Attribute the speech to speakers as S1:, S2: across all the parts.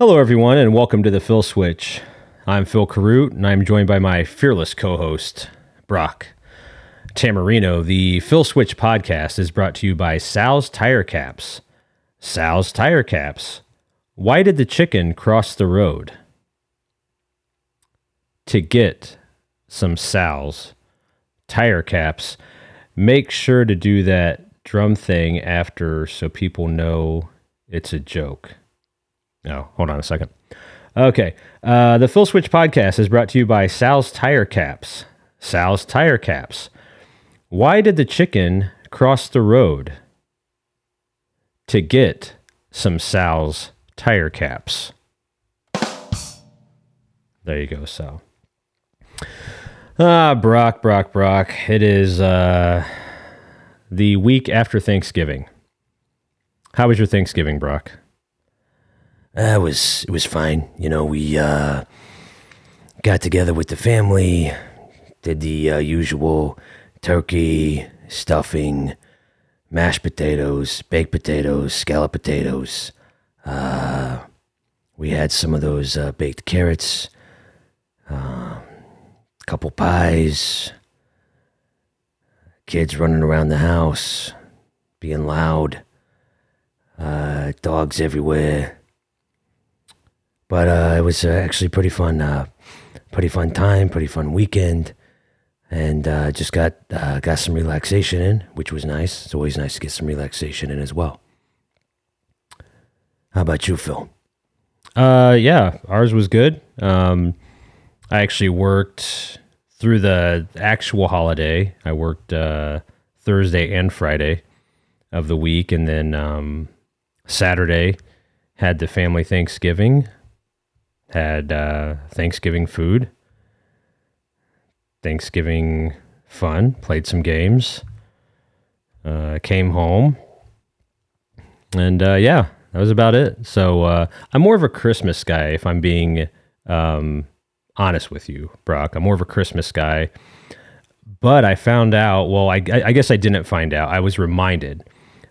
S1: Hello, everyone, and welcome to the Phil Switch. I'm Phil Carute, and I'm joined by my fearless co host, Brock Tamarino. The Phil Switch podcast is brought to you by Sal's Tire Caps. Sal's Tire Caps. Why did the chicken cross the road? To get some Sal's Tire Caps, make sure to do that drum thing after so people know it's a joke. No, hold on a second. Okay. Uh, the Phil Switch podcast is brought to you by Sal's Tire Caps. Sal's Tire Caps. Why did the chicken cross the road? To get some Sal's Tire Caps. There you go, Sal. Ah, Brock, Brock, Brock. It is uh, the week after Thanksgiving. How was your Thanksgiving, Brock?
S2: Uh, it was it was fine. You know, we uh, got together with the family, did the uh, usual turkey, stuffing, mashed potatoes, baked potatoes, scallop potatoes. Uh, we had some of those uh, baked carrots, a uh, couple pies, kids running around the house, being loud, uh, dogs everywhere but uh, it was uh, actually pretty fun. Uh, pretty fun time, pretty fun weekend, and uh, just got uh, got some relaxation in, which was nice. It's always nice to get some relaxation in as well. How about you, Phil?
S1: Uh, yeah, ours was good. Um, I actually worked through the actual holiday. I worked uh, Thursday and Friday of the week, and then um, Saturday had the family Thanksgiving had uh, Thanksgiving food, Thanksgiving fun, played some games, uh, came home, and uh, yeah, that was about it. So uh, I'm more of a Christmas guy, if I'm being um, honest with you, Brock. I'm more of a Christmas guy. But I found out, well, I, I guess I didn't find out. I was reminded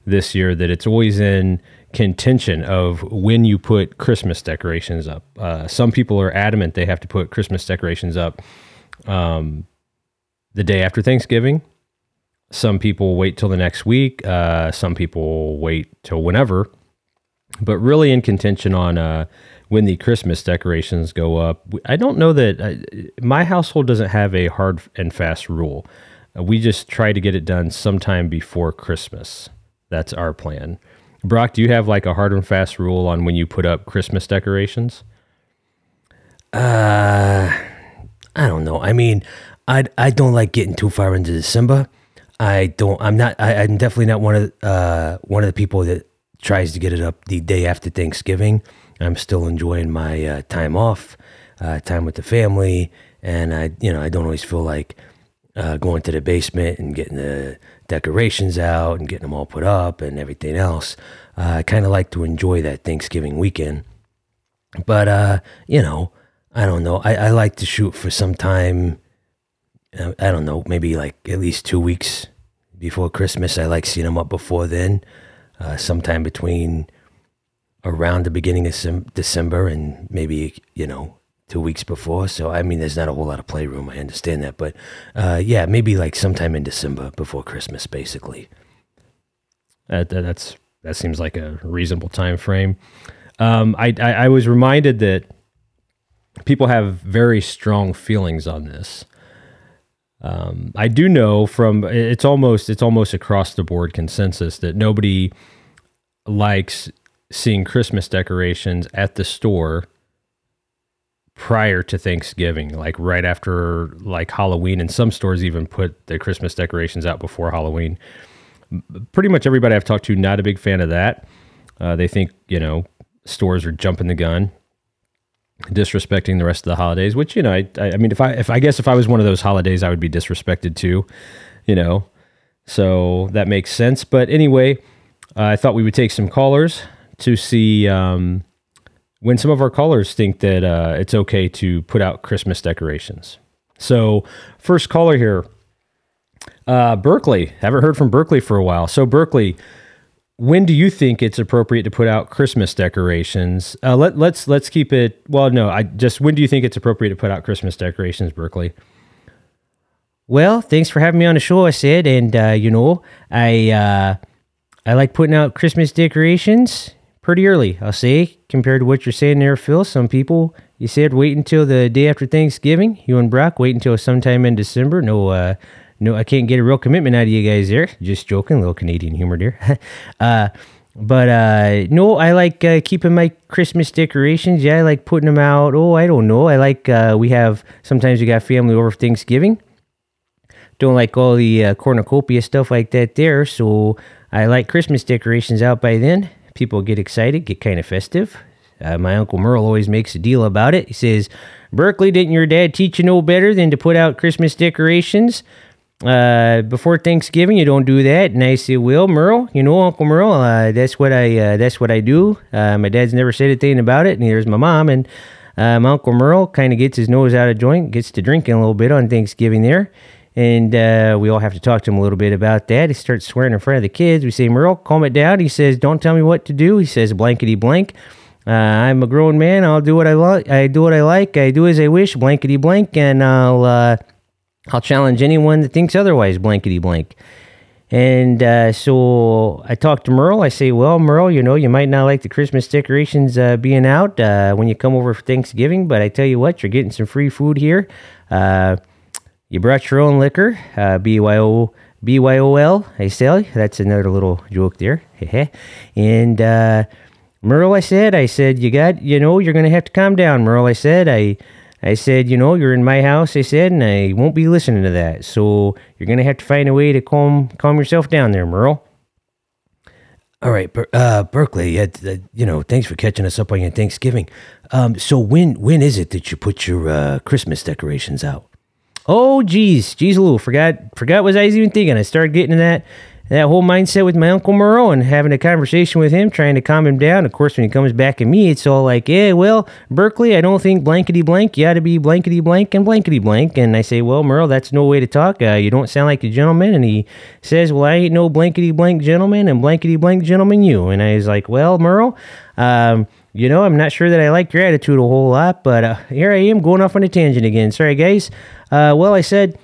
S1: this year that it's always in contention of when you put Christmas decorations up. Uh, some people are adamant they have to put Christmas decorations up um, the day after Thanksgiving. Some people wait till the next week. Uh, some people wait till whenever. But really, in contention on uh, when the Christmas decorations go up. I don't know that my household doesn't have a hard and fast rule. We just try to get it done sometime before Christmas. That's our plan. Brock, do you have like a hard and fast rule on when you put up Christmas decorations?
S2: Uh, I don't know. I mean, I I don't like getting too far into December. I don't. I'm not. I, am definitely not one of uh one of the people that tries to get it up the day after Thanksgiving. I'm still enjoying my uh, time off, uh, time with the family, and I you know I don't always feel like uh, going to the basement and getting the decorations out and getting them all put up and everything else. Uh, I kind of like to enjoy that Thanksgiving weekend. But, uh, you know, I don't know. I, I like to shoot for some time. Uh, I don't know, maybe like at least two weeks before Christmas. I like seeing them up before then, uh, sometime between around the beginning of December and maybe, you know, two weeks before. So I mean, there's not a whole lot of playroom. I understand that, but uh, yeah, maybe like sometime in December before Christmas, basically.
S1: That, that's that seems like a reasonable time frame. Um, I, I, I was reminded that people have very strong feelings on this. Um, I do know from it's almost it's almost across the board consensus that nobody likes seeing Christmas decorations at the store prior to Thanksgiving, like right after like Halloween, and some stores even put the Christmas decorations out before Halloween. Pretty much everybody I've talked to, not a big fan of that. Uh, they think you know stores are jumping the gun, disrespecting the rest of the holidays. Which you know, I, I mean, if I if I guess if I was one of those holidays, I would be disrespected too. You know, so that makes sense. But anyway, uh, I thought we would take some callers to see. Um, when some of our callers think that uh, it's okay to put out Christmas decorations. So, first caller here, uh, Berkeley. Haven't heard from Berkeley for a while. So, Berkeley, when do you think it's appropriate to put out Christmas decorations? Uh, let let's let's keep it. Well, no, I just when do you think it's appropriate to put out Christmas decorations, Berkeley?
S2: Well, thanks for having me on the show. I said, and uh, you know, I uh, I like putting out Christmas decorations pretty early. I'll say compared to what you're saying there, Phil. Some people you said wait until the day after Thanksgiving. You and Brock wait until sometime in December. No, uh, no, I can't get a real commitment out of you guys there. Just joking, little Canadian humor there. uh, but uh, no, I like uh, keeping my Christmas decorations. Yeah, I like putting them out. Oh, I don't know. I like uh, we have sometimes we got family over for Thanksgiving. Don't like all the uh, cornucopia stuff like that there. So I like Christmas decorations out by then. People get excited, get kind of festive. Uh, my uncle Merle always makes a deal about it. He says, "Berkeley, didn't your dad teach you no better than to put out Christmas decorations?" uh, before Thanksgiving, you don't do that. And I say, well, Merle, you know, Uncle Merle, uh, that's what I uh, that's what I do. Uh, my dad's never said a thing about it, and here's my mom. And my Uncle Merle kind of gets his nose out of joint, gets to drinking a little bit on Thanksgiving there. And uh, we all have to talk to him a little bit about that. He starts swearing in front of the kids. We say, Merle, calm it down. He says, don't tell me what to do. He says, blankety blank. I'm a grown man. I'll do what I like. I do what I like. I do as I wish. Blankety blank. And I'll uh, I'll challenge anyone that thinks otherwise, blankety blank. And uh, so I talked to Merle. I say, Well, Merle, you know, you might not like the Christmas decorations uh, being out uh, when you come over for Thanksgiving, but I tell you what, you're getting some free food here. Uh, you brought your own liquor, uh, BYO. BYOL, I say, that's another little joke there. and uh, Merle, I said, I said, you got, you know, you're going to have to calm down, Merle. I said, I, I said, you know, you're in my house, I said, and I won't be listening to that. So you're going to have to find a way to calm calm yourself down there, Merle.
S3: All right, uh, Berkeley, uh, you know, thanks for catching us up on your Thanksgiving. Um, so when when is it that you put your uh, Christmas decorations out?
S2: Oh, geez, geez, Lou, forgot forgot what I was even thinking. I started getting that that whole mindset with my uncle Merle and having a conversation with him, trying to calm him down. Of course, when he comes back at me, it's all like, "Yeah, well, Berkeley, I don't think blankety blank. You ought to be blankety blank and blankety blank." And I say, "Well, Merle, that's no way to talk. Uh, you don't sound like a gentleman." And he says, "Well, I ain't no blankety blank gentleman and blankety blank gentleman you." And I was like, "Well, Merle." Um, you know, I'm not sure that I like your attitude a whole lot, but uh, here I am going off on a tangent again. Sorry, guys. Uh, well, I said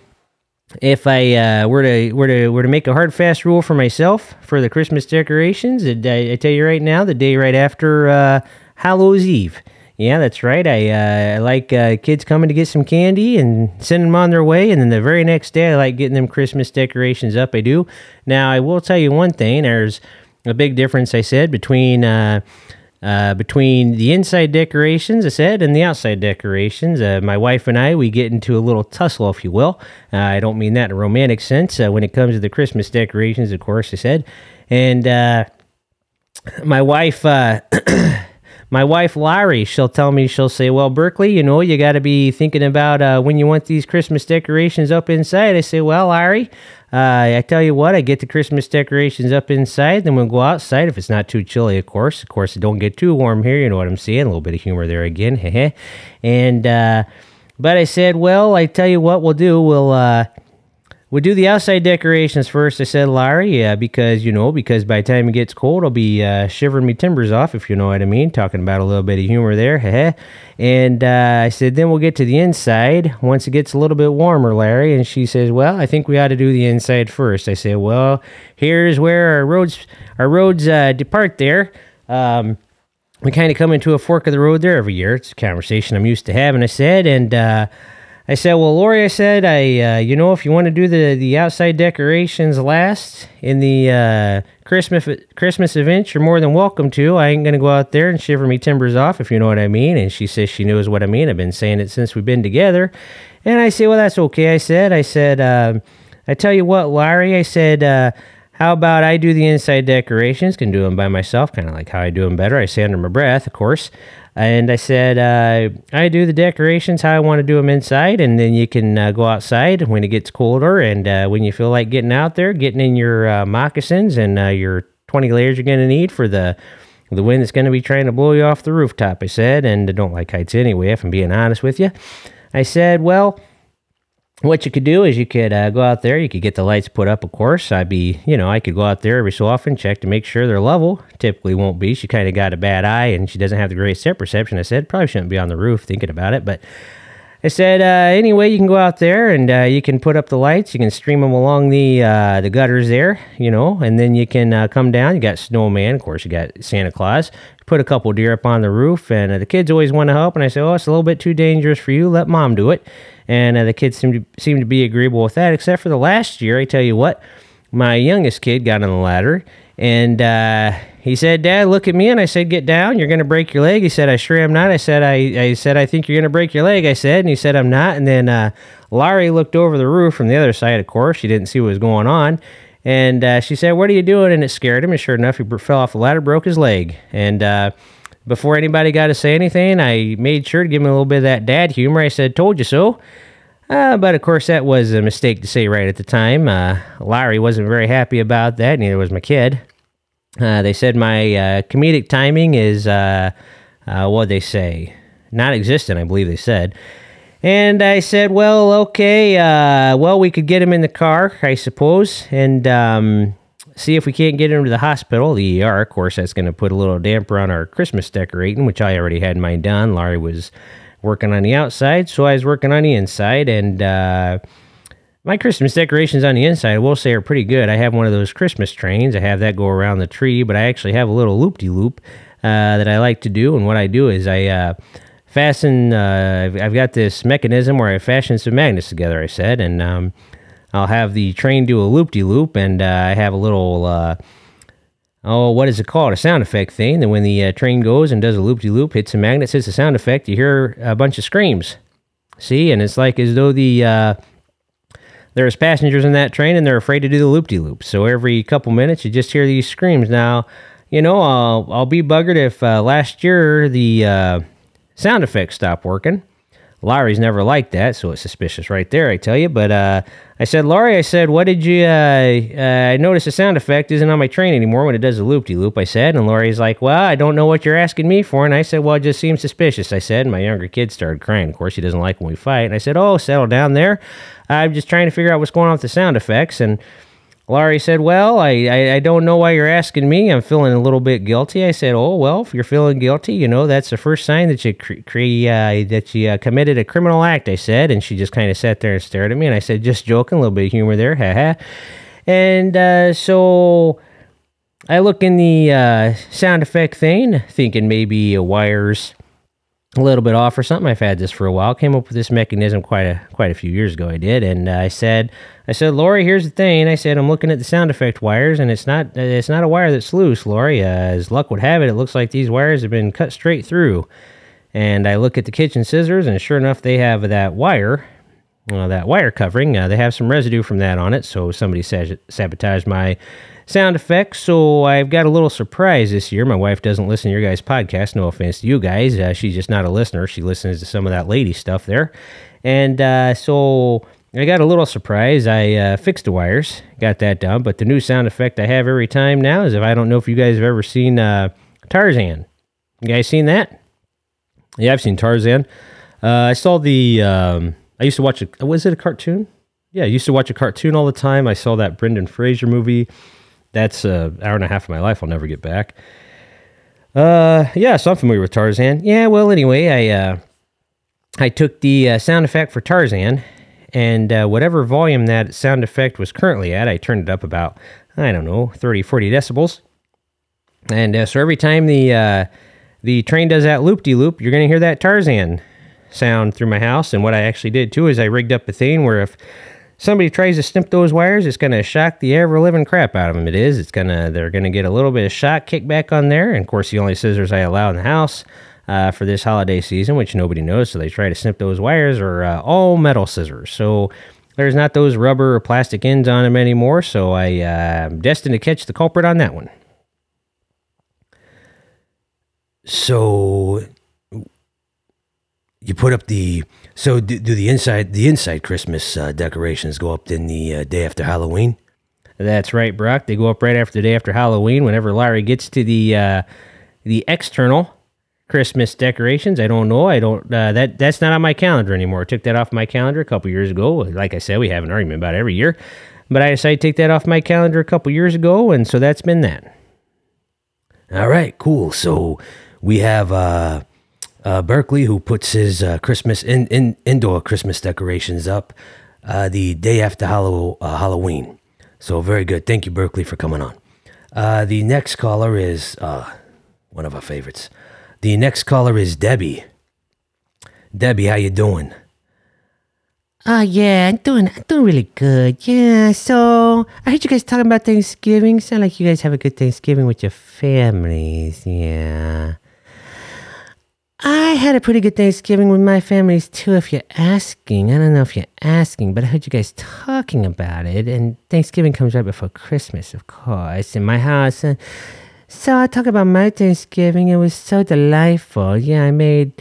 S2: if I uh, were to were to were to make a hard fast rule for myself for the Christmas decorations, I, I tell you right now, the day right after uh, Hallows Eve. Yeah, that's right. I, uh, I like uh, kids coming to get some candy and sending them on their way, and then the very next day, I like getting them Christmas decorations up. I do. Now, I will tell you one thing. There's a big difference. I said between uh, uh, between the inside decorations, I said, and the outside decorations. Uh, my wife and I, we get into a little tussle, if you will. Uh, I don't mean that in a romantic sense. Uh, when it comes to the Christmas decorations, of course, I said. And uh, my wife, uh, my wife Larry, she'll tell me, she'll say, "Well, Berkeley, you know, you got to be thinking about when you want these Christmas decorations up inside." I say, "Well, Larry, uh, I tell you what, I get the Christmas decorations up inside, then we'll go outside if it's not too chilly, of course. Of course, it don't get too warm here. You know what I'm saying? A little bit of humor there again. and, uh, but I said, well, I tell you what we'll do. We'll, uh, We'll do the outside decorations first, I said, Larry, yeah, because, you know, because by the time it gets cold, I'll be uh, shivering me timbers off, if you know what I mean. Talking about a little bit of humor there. and uh, I said, then we'll get to the inside once it gets a little bit warmer, Larry. And she says, well, I think we ought to do the inside first. I said, well, here's where our roads, our roads uh, depart there. Um, we kind of come into a fork of the road there every year. It's a conversation I'm used to having, I said. And, uh, I said, "Well, Lori," I said, "I, uh, you know, if you want to do the the outside decorations last in the uh, Christmas Christmas event, you're more than welcome to. I ain't gonna go out there and shiver me timbers off, if you know what I mean." And she says she knows what I mean. I've been saying it since we've been together. And I say, "Well, that's okay." I said, "I said, uh, I tell you what, Larry," I said. Uh, how about I do the inside decorations? Can do them by myself, kind of like how I do them better. I say under my breath, of course. And I said, uh, I do the decorations how I want to do them inside, and then you can uh, go outside when it gets colder. And uh, when you feel like getting out there, getting in your uh, moccasins and uh, your 20 layers you're going to need for the the wind that's going to be trying to blow you off the rooftop, I said. And I don't like heights anyway, if I'm being honest with you. I said, well, what you could do is you could uh, go out there. You could get the lights put up. Of course, I'd be, you know, I could go out there every so often, check to make sure they're level. Typically, won't be. She kind of got a bad eye, and she doesn't have the great set perception. I said probably shouldn't be on the roof thinking about it, but I said, uh, anyway, you can go out there and uh, you can put up the lights. You can stream them along the uh, the gutters there, you know, and then you can uh, come down. You got snowman, of course. You got Santa Claus. Put a couple deer up on the roof, and uh, the kids always want to help. And I said, oh, it's a little bit too dangerous for you. Let mom do it. And uh, the kids seem to seem to be agreeable with that, except for the last year. I tell you what, my youngest kid got on the ladder and he said, "Dad, look at me." And I said, "Get down. You're going to break your leg." He said, "I sure am not." I said, "I, I said I think you're going to break your leg." I said, and he said, "I'm not." And then uh, Laurie looked over the roof from the other side. Of course, she didn't see what was going on, and uh, she said, "What are you doing?" And it scared him. And sure enough, he fell off the ladder, broke his leg. And uh, before anybody got to say anything, I made sure to give him a little bit of that dad humor. I said, "Told you so." Uh, but of course, that was a mistake to say right at the time. Uh, Larry wasn't very happy about that, neither was my kid. Uh, they said my uh, comedic timing is uh, uh, what they say, not existent. I believe they said. And I said, well, okay, well, we could get him in the car, I suppose, and um, see if we can't get him to the hospital, the ER. Of course, that's going to put a little damper on our Christmas decorating, which I already had mine done. Laurie was working on the outside, so I was working on the inside, and uh, my Christmas decorations on the inside, I will say, are pretty good. I have one of those Christmas trains. I have that go around the tree, but I actually have a little loop de loop that I like to do. And what I do is I uh, fasten, uh, I've, I've, got this mechanism where I fashion some magnets together, I said, and um, I'll have the train do a loop de loop, and uh, I have a little, uh, oh, what is it called? A sound effect thing. And when the uh, train goes and does a loop de loop, hits the magnets, hits a sound effect, you hear a bunch of screams. See? And it's like as though the uh, there's passengers in that train and they're afraid to do the loop de loop. So every couple minutes, you just hear these screams. Now, you know, I'll, I'll be buggered if uh, last year the uh, sound effects stopped working. Laurie's never liked that, so it's suspicious right there, I tell you. But uh, I said, Laurie, I said, what did you? Uh, uh, I noticed the sound effect isn't on my train anymore when it does the loop de loop. I said, and Laurie's like, well, I don't know what you're asking me for. And I said, well, it just seems suspicious. I said, and my younger kid started crying. Of course, he doesn't like when we fight. And I said, oh, settle down there. I'm just trying to figure out what's going on with the sound effects. And Laurie said, Well, I, I, I, don't know why you're asking me. I'm feeling a little bit guilty. I said, Oh, well, if you're feeling guilty, you know, that's the first sign that you cre- cre- uh, that you uh, committed a criminal act, I said. And she just kind of sat there and stared at me. And I said, Just joking, a little bit of humor there, haha. And uh, so I look in the uh, sound effect thing, thinking maybe wires a little bit off or something. I've had this for a while. Came up with this mechanism quite a quite a few years ago. I did, and uh, I said, I said, Lori, here's the thing. I said, I'm looking at the sound effect wires, and it's not it's not a wire that's loose, Lori. Uh, as luck would have it, it looks like these wires have been cut straight through. And I look at the kitchen scissors, and sure enough, they have that wire, uh, that wire covering. Uh, they have some residue from that on it, so somebody sabotaged my sound effects. So I've got a little surprise this year. My wife doesn't listen to your guys' podcast. No offense to you guys. Uh, she's just not a listener. She listens to some of that lady stuff there. And uh, so I got a little surprise. I uh, fixed the wires, got that done. But the new sound effect I have every time now is if I don't know if you guys have ever seen uh, Tarzan. You guys seen that? Yeah, I've seen Tarzan. Uh, I saw the. Um, I used to watch a. Was it a cartoon? Yeah, I used to watch a cartoon all the time. I saw that Brendan Fraser movie that's an hour and a half of my life I'll never get back. Uh, yeah, so I'm familiar with Tarzan. Yeah, well, anyway, I uh, I took the uh, sound effect for Tarzan, and uh, whatever volume that sound effect was currently at, I turned it up about I don't know 30, 40 decibels. And uh, so every time the uh, the train does that loop de loop, you're going to hear that Tarzan sound through my house. And what I actually did too is I rigged up a thing where if somebody tries to snip those wires, it's going to shock the ever living crap out of them. It is. It's going to, they're going to get a little bit of shock kickback on there. And of course, the only scissors I allow in the house uh, for this holiday season, which nobody knows, so they try to snip those wires, are uh, all metal scissors. So there's not those rubber or plastic ends on them anymore. So I, uh, am destined to catch the culprit on that one.
S3: So you put up the so do, do the inside the inside Christmas uh, decorations go up in the uh, day after Halloween?
S2: That's right, Brock. They go up right after the day after Halloween. Whenever Larry gets to the uh, the external
S1: Christmas decorations. I don't know. I don't. Uh, that that's not on my calendar anymore. I took that off my calendar a couple years ago. Like I said, we have an argument about every year, but I decided to take that off my calendar a couple years ago, and so that's been that.
S3: All right, cool. So we have uh, uh, Berkeley who puts his uh, Christmas in, in indoor Christmas decorations up uh, the day after Hallow, uh, Halloween. So very good. Thank you, Berkeley, for coming on. Uh, the next caller is uh, one of our favorites. The next caller is Debbie. Debbie, how you doing?
S4: Oh yeah, I'm doing I'm doing really good. Yeah, so I heard you guys talking about Thanksgiving. Sound like you guys have a good Thanksgiving with your families. Yeah. I had a pretty good Thanksgiving with my families too, if you're asking. I don't know if you're asking, but I heard you guys talking about it. And Thanksgiving comes right before Christmas, of course, in my house. And so I talk about my Thanksgiving. It was so delightful. Yeah, I made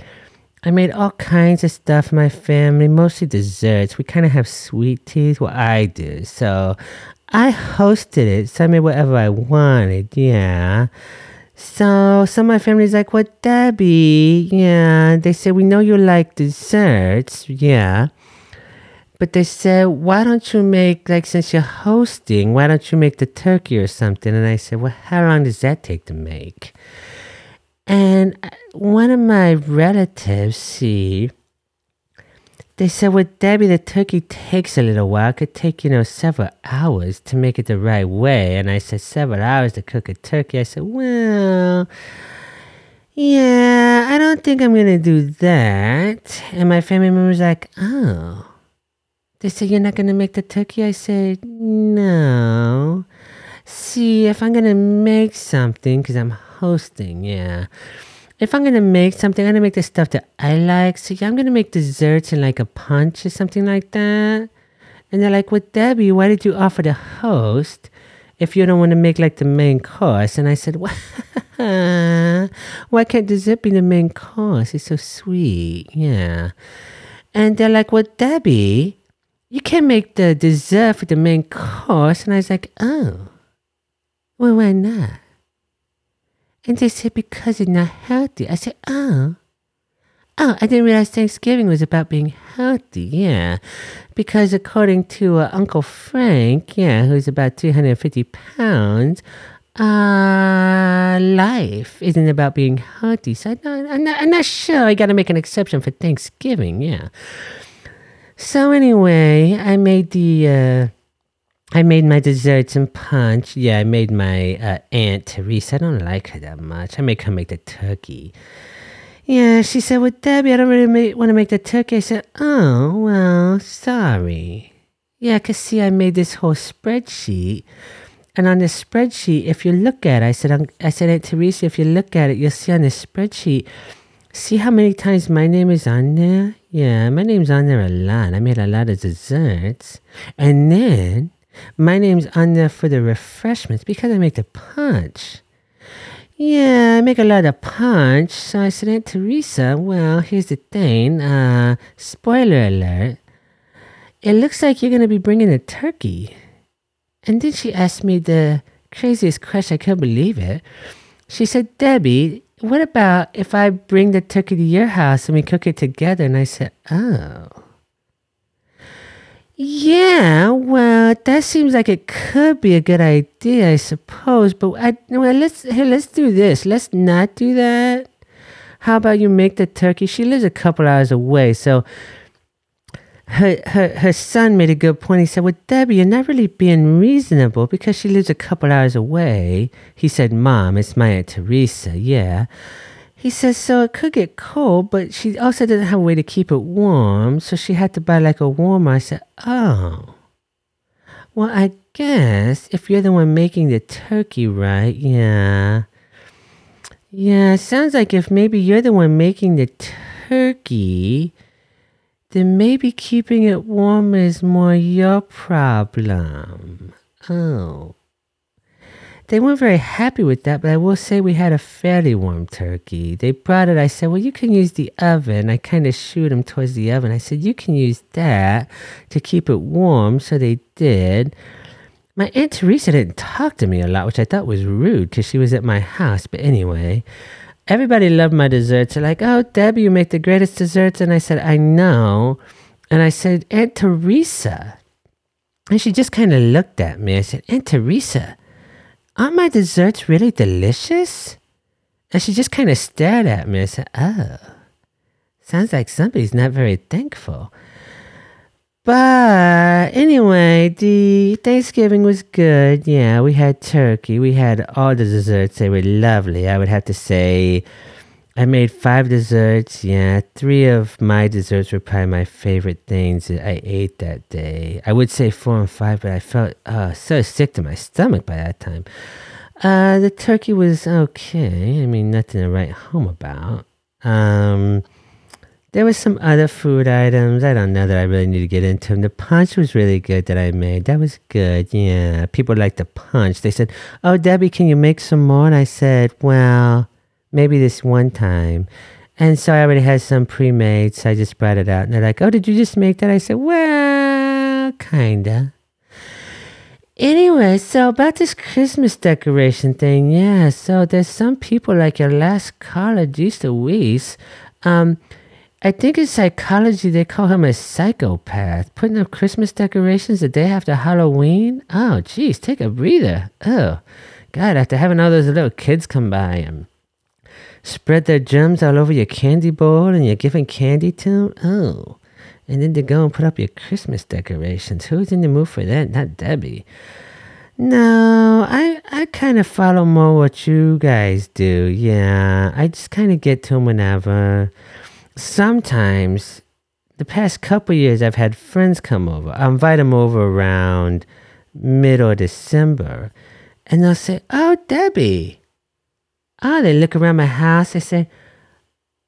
S4: I made all kinds of stuff for my family, mostly desserts. We kind of have sweet teas. Well, I do. So I hosted it. So I made whatever I wanted. Yeah. So some of my family's like, "What, Debbie?" Yeah, they said, "We know you like desserts." Yeah, but they said, "Why don't you make like since you're hosting? Why don't you make the turkey or something?" And I said, "Well, how long does that take to make?" And uh, one of my relatives, see, they said, with Debbie, the turkey takes a little while. It could take, you know, several hours to make it the right way. And I said, several hours to cook a turkey. I said, well, yeah, I don't think I'm going to do that. And my family member's like, oh. They said, you're not going to make the turkey? I said, no. See, if I'm going to make something, because I'm hosting, yeah if I'm gonna make something, I'm gonna make the stuff that I like. So yeah, I'm gonna make desserts and like a punch or something like that. And they're like, "Well, Debbie, why did you offer the host if you don't want to make like the main course?" And I said, "Why can't dessert be the main course? It's so sweet, yeah." And they're like, "Well, Debbie, you can't make the dessert for the main course." And I was like, "Oh, well, why not?" And they said, because it's not healthy. I said, oh. Oh, I didn't realize Thanksgiving was about being healthy. Yeah. Because according to uh, Uncle Frank, yeah, who's about 250 pounds, uh, life isn't about being healthy. So I'm not, I'm not, I'm not sure. I got to make an exception for Thanksgiving. Yeah. So anyway, I made the, uh, I made my desserts and punch. Yeah, I made my uh, Aunt Teresa. I don't like her that much. I make her make the turkey. Yeah, she said, Well, Debbie, I don't really want to make the turkey. I said, Oh, well, sorry. Yeah, because see, I made this whole spreadsheet. And on the spreadsheet, if you look at it, I said, I said, Aunt Teresa, if you look at it, you'll see on the spreadsheet, see how many times my name is on there? Yeah, my name's on there a lot. I made a lot of desserts. And then my name's there for the refreshments because I make the punch. Yeah, I make a lot of punch. So I said, Aunt Teresa, well, here's the thing. Uh, spoiler alert. It looks like you're going to be bringing a turkey. And then she asked me the craziest question. I couldn't believe it. She said, Debbie, what about if I bring the turkey to your house and we cook it together? And I said, oh. Yeah, well, that seems like it could be a good idea, I suppose. But I, well, let's here, let's do this. Let's not do that. How about you make the turkey? She lives a couple hours away, so her her her son made a good point. He said, "Well, Debbie, you're not really being reasonable because she lives a couple hours away." He said, "Mom, it's my aunt Teresa. Yeah." He says, so it could get cold, but she also doesn't have a way to keep it warm, so she had to buy like a warmer. I said, oh. Well, I guess if you're the one making the turkey, right? Yeah. Yeah, sounds like if maybe you're the one making the turkey, then maybe keeping it warm is more your problem. Oh. They weren't very happy with that, but I will say we had a fairly warm turkey. They brought it. I said, Well, you can use the oven. I kind of shooed them towards the oven. I said, You can use that to keep it warm. So they did. My Aunt Teresa didn't talk to me a lot, which I thought was rude because she was at my house. But anyway, everybody loved my desserts. They're like, oh, Debbie, you make the greatest desserts. And I said, I know. And I said, Aunt Teresa. And she just kind of looked at me. I said, Aunt Teresa, aren't my desserts really delicious? And she just kind of stared at me. I said, oh, sounds like somebody's not very thankful. But anyway, the Thanksgiving was good. Yeah, we had turkey. We had all the desserts. They were lovely. I would have to say I made five desserts. Yeah, three of my desserts were probably my favorite things that I ate that day. I would say four and five, but I felt uh, so sick to my stomach by that time. Uh, the turkey was okay. I mean, nothing to write home about. Um, there was some other food items. I don't know that I really need to get into them. The punch was really good that I made. That was good. Yeah. People like the punch. They said, Oh, Debbie, can you make some more? And I said, Well, maybe this one time. And so I already had some pre made. So I just brought it out. And they're like, Oh, did you just make that? I said, Well, kinda. Anyway, so about this Christmas decoration thing, yeah. So there's some people like your last caller, Gista Weiss. Um, I think in psychology they call him a psychopath. Putting up Christmas decorations the day after Halloween? Oh, geez, take a breather. Oh, God, after having all those little kids come by and spread their germs all over your candy bowl and you're giving candy to them? Oh, and then to go and put up your Christmas decorations. Who's in the mood for that? Not Debbie. No, I I kind of follow more what you guys do. Yeah, I just kind of get to them whenever sometimes the past couple years I've had friends come over. I invite them over around mid or December, and they'll say, "Oh, Debbie." Oh, they look around my house. They say,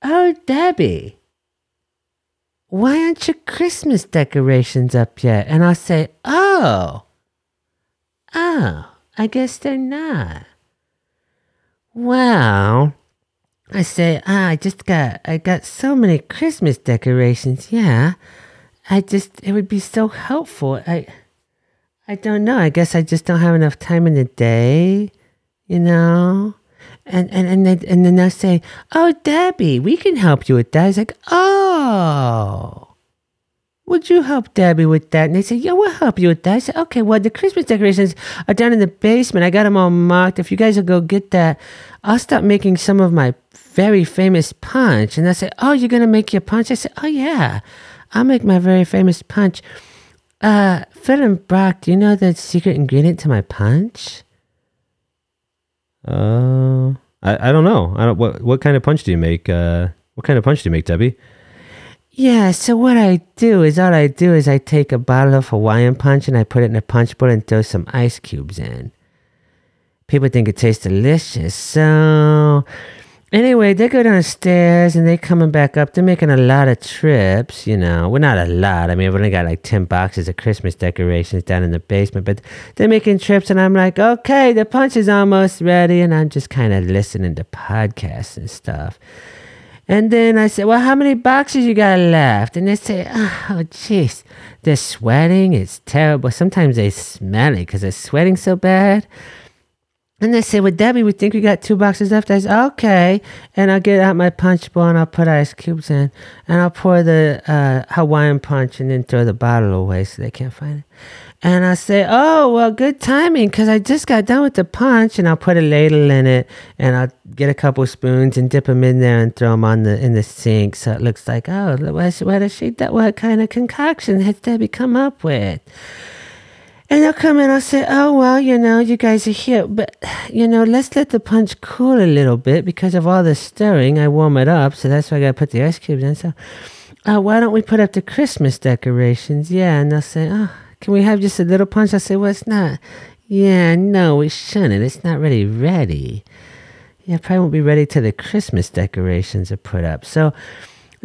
S4: "Oh, Debbie." Why aren't your Christmas decorations up yet? And I'll say, Oh, oh, I guess they're not. Well, I say, ah, I just got, I got so many Christmas decorations. Yeah, I just, it would be so helpful. I, I don't know. I guess I just don't have enough time in the day, you know. And and and then, and then they'll say, "Oh, Debbie, we can help you with that." It's like, "Oh." Would you help Debbie with that? And they say, Yeah, we'll help you with that. I said, Okay, well, the Christmas decorations are down in the basement. I got them all marked. If you guys will go get that, I'll start making some of my very famous punch. And I said, Oh, you're going to make your punch? I said, Oh, yeah, I'll make my very famous punch. Uh, Phil and Brock, do you know the secret ingredient to my punch?
S1: Uh, I, I don't know. I don't, what what kind of punch do you make? Uh, what kind of punch do you make, Debbie?
S4: Yeah, so what I do is all I do is I take a bottle of Hawaiian punch and I put it in a punch bowl and throw some ice cubes in. People think it tastes delicious. So anyway, they go downstairs and they coming back up. They're making a lot of trips, you know. Well, not a lot. I mean, I've only got like 10 boxes of Christmas decorations down in the basement, but they're making trips and I'm like, okay, the punch is almost ready. And I'm just kind of listening to podcasts and stuff. And then I said, Well, how many boxes you got left? And they say, Oh, jeez, they're sweating. It's terrible. Sometimes they smell it because they're sweating so bad. And they say, Well, Debbie, we think we got two boxes left. I said, Okay. And I'll get out my punch bowl and I'll put ice cubes in. And I'll pour the uh, Hawaiian punch and then throw the bottle away so they can't find it. And I say, oh, well, good timing because I just got done with the punch and I'll put a ladle in it and I'll get a couple spoons and dip them in there and throw them on the in the sink. So it looks like, oh, what, what she, what kind of concoction has Debbie come up with? And they'll come in, I'll say, oh, well, you know, you guys are here, but, you know, let's let the punch cool a little bit because of all the stirring. I warm it up, so that's why I got to put the ice cubes in. So, uh, why don't we put up the Christmas decorations? Yeah, and they'll say, oh, can we have just a little punch? I'll say, well, it's not. Yeah, no, we shouldn't. It's not really ready. Yeah, probably won't be ready till the Christmas decorations are put up. So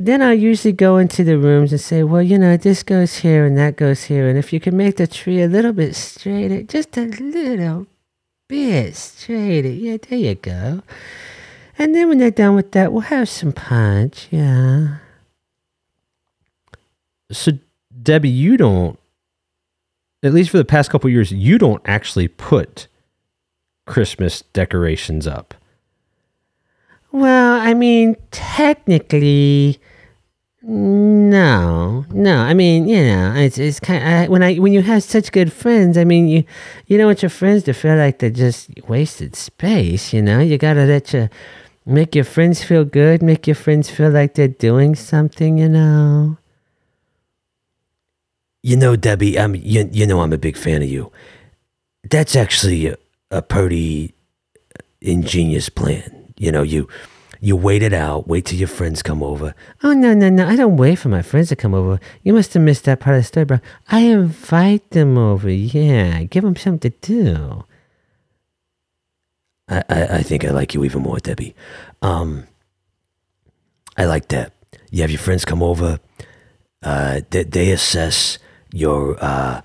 S4: then I'll usually go into the rooms and say, well, you know, this goes here and that goes here. And if you can make the tree a little bit straighter, just a little bit straighter. Yeah, there you go. And then when they're done with that, we'll have some punch. Yeah.
S1: So, Debbie, you don't at least for the past couple years, you don't actually put Christmas decorations up.
S4: Well, I mean, technically, no, no. I mean, you know, it's it's kind of when I when you have such good friends. I mean, you you don't want your friends to feel like they're just wasted space. You know, you gotta let your make your friends feel good, make your friends feel like they're doing something. You know.
S3: You know, Debbie, I'm you, you know I'm a big fan of you. That's actually a, a pretty ingenious plan. You know, you you wait it out, wait till your friends come over.
S4: Oh no no no! I don't wait for my friends to come over. You must have missed that part of the story, bro. I invite them over. Yeah, give them something to do.
S3: I, I, I think I like you even more, Debbie. Um, I like that. You have your friends come over. Uh, they, they assess your uh,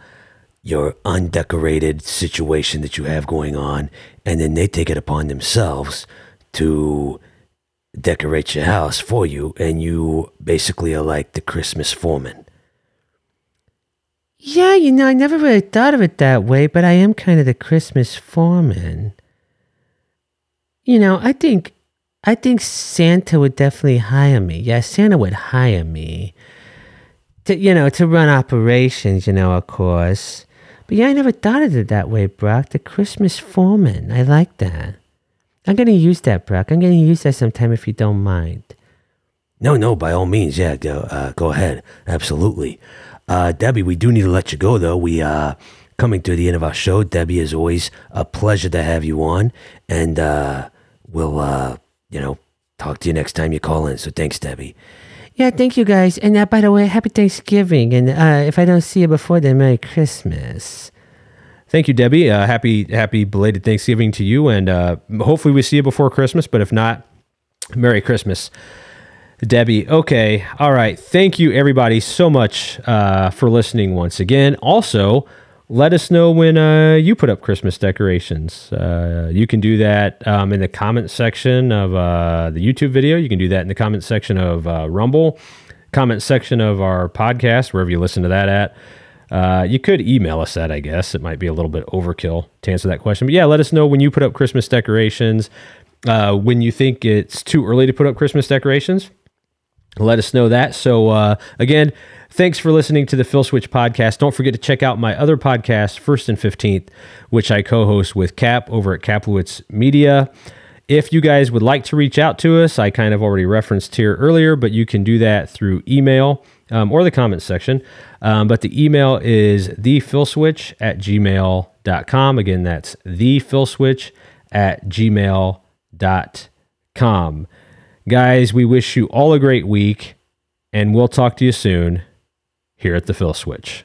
S3: your undecorated situation that you have going on, and then they take it upon themselves to decorate your house for you, and you basically are like the Christmas foreman.
S4: Yeah, you know, I never really thought of it that way, but I am kind of the Christmas foreman. You know, I think I think Santa would definitely hire me. Yeah, Santa would hire me to you know to run operations. You know, of course. But yeah, I never thought of it that way, Brock. The Christmas foreman. I like that. I'm gonna use that, Brock. I'm gonna use that sometime if you don't mind.
S3: No, no, by all means, yeah, go, uh, go ahead, absolutely. Uh, Debbie, we do need to let you go though. We uh coming to the end of our show. Debbie, is always a pleasure to have you on, and uh, we'll uh, you know talk to you next time you call in. So thanks, Debbie.
S4: Yeah, thank you guys. And uh, by the way, happy Thanksgiving. And uh, if I don't see you before then, Merry Christmas.
S1: Thank you, Debbie. Uh, happy happy belated Thanksgiving to you, and uh, hopefully we see you before Christmas. But if not, Merry Christmas, Debbie. Okay, all right. Thank you, everybody, so much uh, for listening once again. Also, let us know when uh, you put up Christmas decorations. Uh, you can do that um, in the comment section of uh, the YouTube video. You can do that in the comment section of uh, Rumble, comment section of our podcast, wherever you listen to that at. Uh, you could email us that, I guess. It might be a little bit overkill to answer that question. But yeah, let us know when you put up Christmas decorations, uh, when you think it's too early to put up Christmas decorations. Let us know that. So, uh, again, thanks for listening to the Phil Switch podcast. Don't forget to check out my other podcast, First and 15th, which I co host with Cap over at Kaplowitz Media. If you guys would like to reach out to us, I kind of already referenced here earlier, but you can do that through email um, or the comments section. Um, but the email is thephilswitch at gmail.com. Again, that's thephilswitch at gmail.com. Guys, we wish you all a great week, and we'll talk to you soon here at the Phil Switch.